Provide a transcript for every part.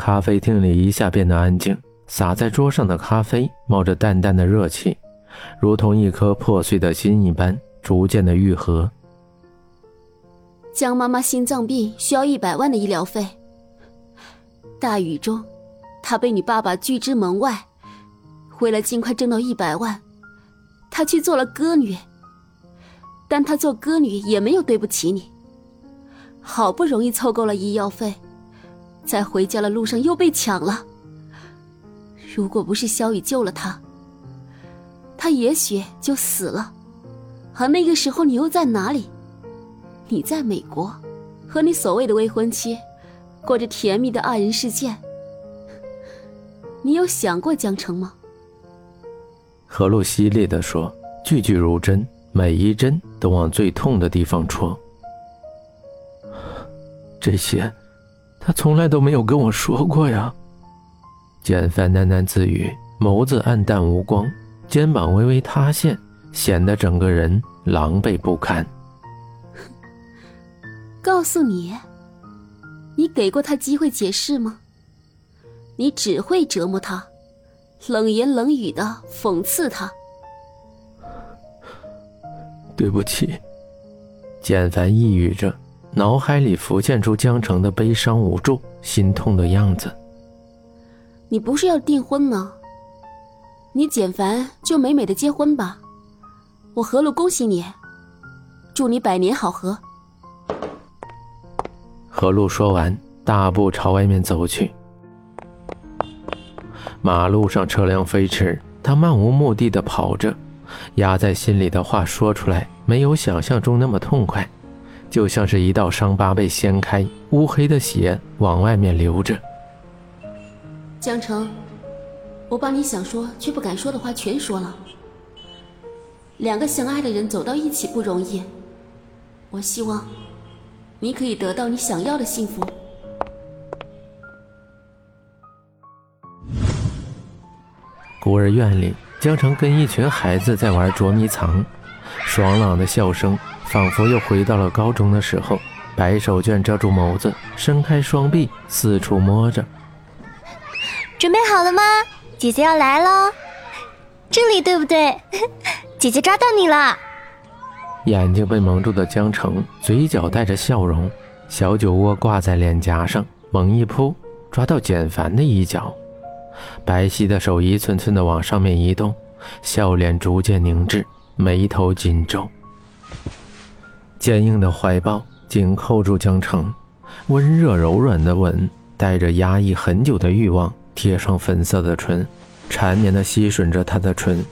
咖啡厅里一下变得安静，洒在桌上的咖啡冒着淡淡的热气，如同一颗破碎的心一般，逐渐的愈合。江妈妈心脏病需要一百万的医疗费。大雨中，她被你爸爸拒之门外，为了尽快挣到一百万，她去做了歌女。但她做歌女也没有对不起你。好不容易凑够了医药费，在回家的路上又被抢了。如果不是萧雨救了他，他也许就死了。而那个时候你又在哪里？你在美国，和你所谓的未婚妻，过着甜蜜的二人世界。你有想过江城吗？何露犀利地说，句句如针，每一针都往最痛的地方戳。这些，他从来都没有跟我说过呀。简凡喃喃自语，眸子暗淡无光，肩膀微微塌陷，显得整个人狼狈不堪。告诉你，你给过他机会解释吗？你只会折磨他，冷言冷语的讽刺他。对不起，简凡抑郁着。脑海里浮现出江城的悲伤无助、心痛的样子。你不是要订婚吗？你简凡就美美的结婚吧。我何露恭喜你，祝你百年好合。何露说完，大步朝外面走去。马路上车辆飞驰，他漫无目的的跑着，压在心里的话说出来，没有想象中那么痛快。就像是一道伤疤被掀开，乌黑的血往外面流着。江城，我把你想说却不敢说的话全说了。两个相爱的人走到一起不容易，我希望你可以得到你想要的幸福。孤儿院里，江城跟一群孩子在玩捉迷藏，爽朗的笑声。仿佛又回到了高中的时候，白手绢遮住眸子，伸开双臂四处摸着。准备好了吗？姐姐要来喽！这里对不对？姐姐抓到你了！眼睛被蒙住的江澄，嘴角带着笑容，小酒窝挂在脸颊上，猛一扑，抓到简凡的衣角，白皙的手一寸寸的往上面移动，笑脸逐渐凝滞，眉头紧皱。坚硬的怀抱紧扣住江城，温热柔软的吻带着压抑很久的欲望贴上粉色的唇，缠绵地吸吮着他的唇。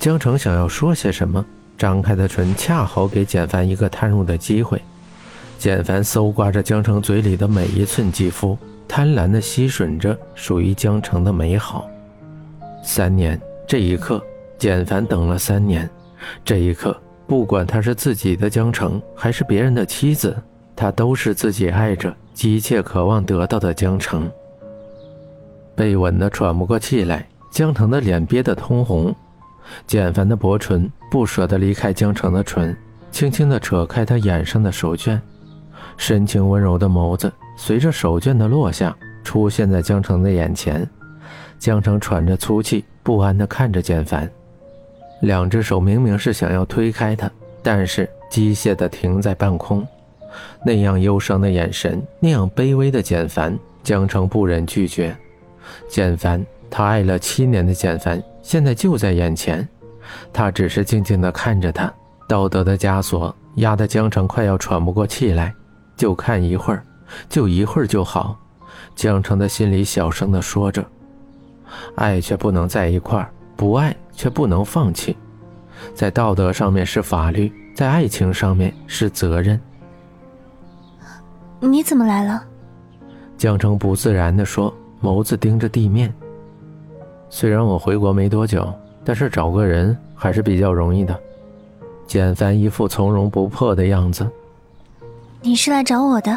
江城想要说些什么，张开的唇恰好给简凡一个探入的机会。简凡搜刮着江城嘴里的每一寸肌肤，贪婪地吸吮着属于江城的美好。三年，这一刻，简凡等了三年，这一刻。不管她是自己的江城，还是别人的妻子，她都是自己爱着、急切渴望得到的江城。被吻得喘不过气来，江城的脸憋得通红，简凡的薄唇不舍得离开江城的唇，轻轻地扯开他眼上的手绢，深情温柔的眸子随着手绢的落下，出现在江城的眼前。江城喘着粗气，不安地看着简凡。两只手明明是想要推开他，但是机械的停在半空。那样忧伤的眼神，那样卑微的简凡，江城不忍拒绝。简凡，他爱了七年的简凡，现在就在眼前。他只是静静的看着他，道德的枷锁压得江城快要喘不过气来。就看一会儿，就一会儿就好。江城的心里小声的说着，爱却不能在一块儿。不爱却不能放弃，在道德上面是法律，在爱情上面是责任。你怎么来了？江城不自然地说，眸子盯着地面。虽然我回国没多久，但是找个人还是比较容易的。简凡一副从容不迫的样子。你是来找我的？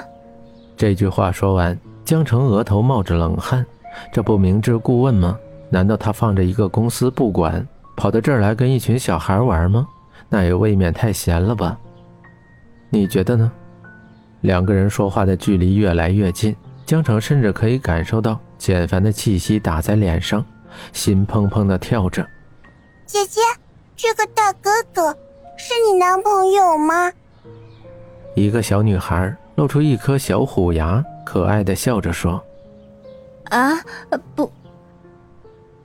这句话说完，江城额头冒着冷汗，这不明知故问吗？难道他放着一个公司不管，跑到这儿来跟一群小孩玩吗？那也未免太闲了吧？你觉得呢？两个人说话的距离越来越近，江城甚至可以感受到简凡的气息打在脸上，心砰砰的跳着。姐姐，这个大哥哥是你男朋友吗？一个小女孩露出一颗小虎牙，可爱的笑着说：“啊，不。”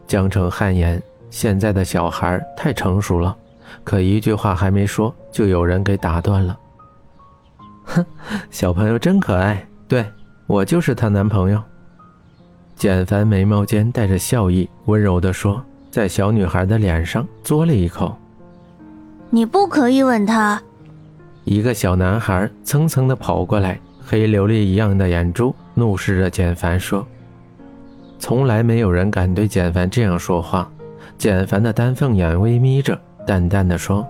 江城汗颜，现在的小孩太成熟了，可一句话还没说，就有人给打断了。哼，小朋友真可爱，对我就是她男朋友。简凡眉毛间带着笑意，温柔地说。在小女孩的脸上嘬了一口。你不可以吻她。一个小男孩蹭蹭的跑过来，黑琉璃一样的眼珠怒视着简凡说：“从来没有人敢对简凡这样说话。”简凡的丹凤眼微眯着，淡淡的说：“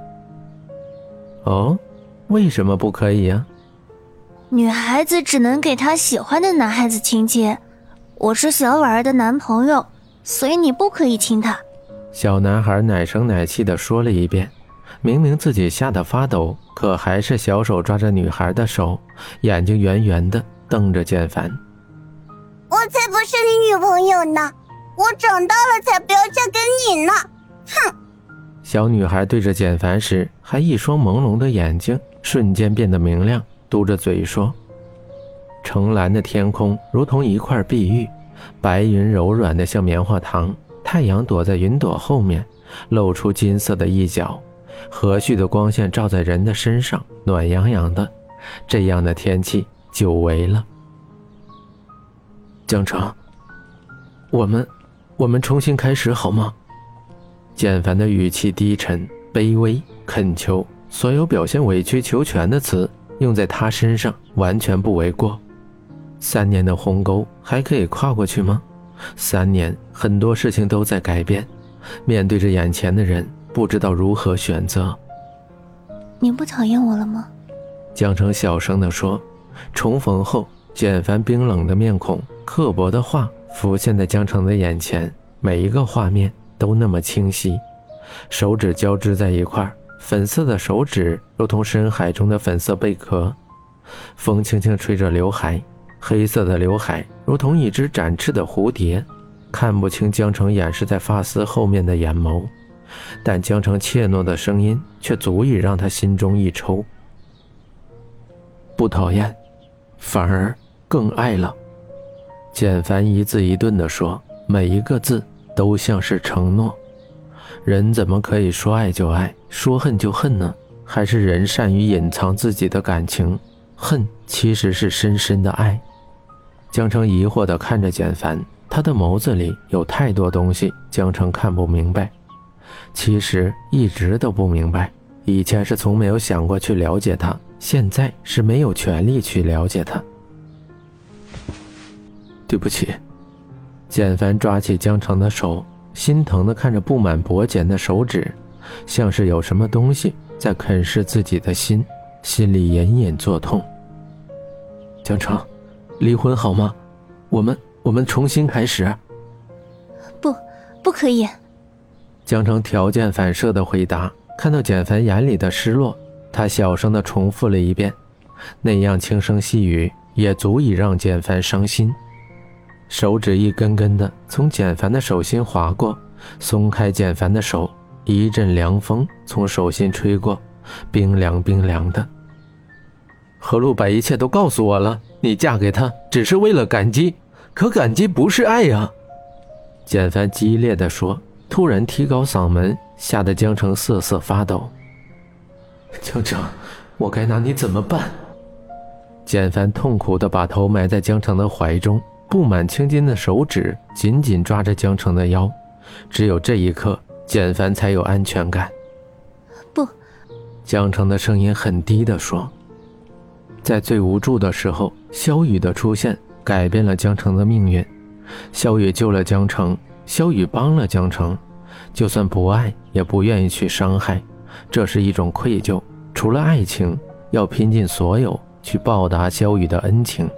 哦，为什么不可以呀？”女孩子只能给她喜欢的男孩子亲亲。我是小婉儿的男朋友，所以你不可以亲她。小男孩奶声奶气的说了一遍，明明自己吓得发抖，可还是小手抓着女孩的手，眼睛圆圆的瞪着简凡。我才不是你女朋友呢，我长大了才不要嫁给你呢！哼！小女孩对着简凡时，还一双朦胧的眼睛瞬间变得明亮，嘟着嘴说：“澄蓝的天空如同一块碧玉，白云柔软的像棉花糖。”太阳躲在云朵后面，露出金色的一角，和煦的光线照在人的身上，暖洋洋的。这样的天气久违了。江城，我们，我们重新开始好吗？简凡的语气低沉、卑微、恳求，所有表现委曲求全的词用在他身上完全不为过。三年的鸿沟还可以跨过去吗？三年，很多事情都在改变。面对着眼前的人，不知道如何选择。你不讨厌我了吗？江城小声地说。重逢后，简凡冰冷的面孔、刻薄的话浮现在江城的眼前，每一个画面都那么清晰。手指交织在一块，粉色的手指如同深海中的粉色贝壳。风轻轻吹着刘海。黑色的刘海如同一只展翅的蝴蝶，看不清江城掩饰在发丝后面的眼眸，但江城怯懦的声音却足以让他心中一抽。不讨厌，反而更爱了。简凡一字一顿地说，每一个字都像是承诺。人怎么可以说爱就爱，说恨就恨呢？还是人善于隐藏自己的感情，恨其实是深深的爱。江城疑惑地看着简凡，他的眸子里有太多东西，江城看不明白。其实一直都不明白，以前是从没有想过去了解他，现在是没有权利去了解他。对不起，简凡抓起江城的手，心疼地看着布满薄茧的手指，像是有什么东西在啃噬自己的心，心里隐隐作痛。江城。离婚好吗？我们我们重新开始。不，不可以。江城条件反射的回答。看到简凡眼里的失落，他小声的重复了一遍，那样轻声细语也足以让简凡伤心。手指一根根的从简凡的手心划过，松开简凡的手，一阵凉风从手心吹过，冰凉冰凉的。何璐把一切都告诉我了。你嫁给他只是为了感激，可感激不是爱呀！简凡激烈的说，突然提高嗓门，吓得江城瑟瑟发抖。江城，我该拿你怎么办？简凡痛苦的把头埋在江城的怀中，布满青筋的手指紧紧抓着江城的腰，只有这一刻，简凡才有安全感。不，江城的声音很低的说。在最无助的时候，萧雨的出现改变了江城的命运。萧雨救了江城，萧雨帮了江城，就算不爱，也不愿意去伤害，这是一种愧疚。除了爱情，要拼尽所有去报答萧雨的恩情。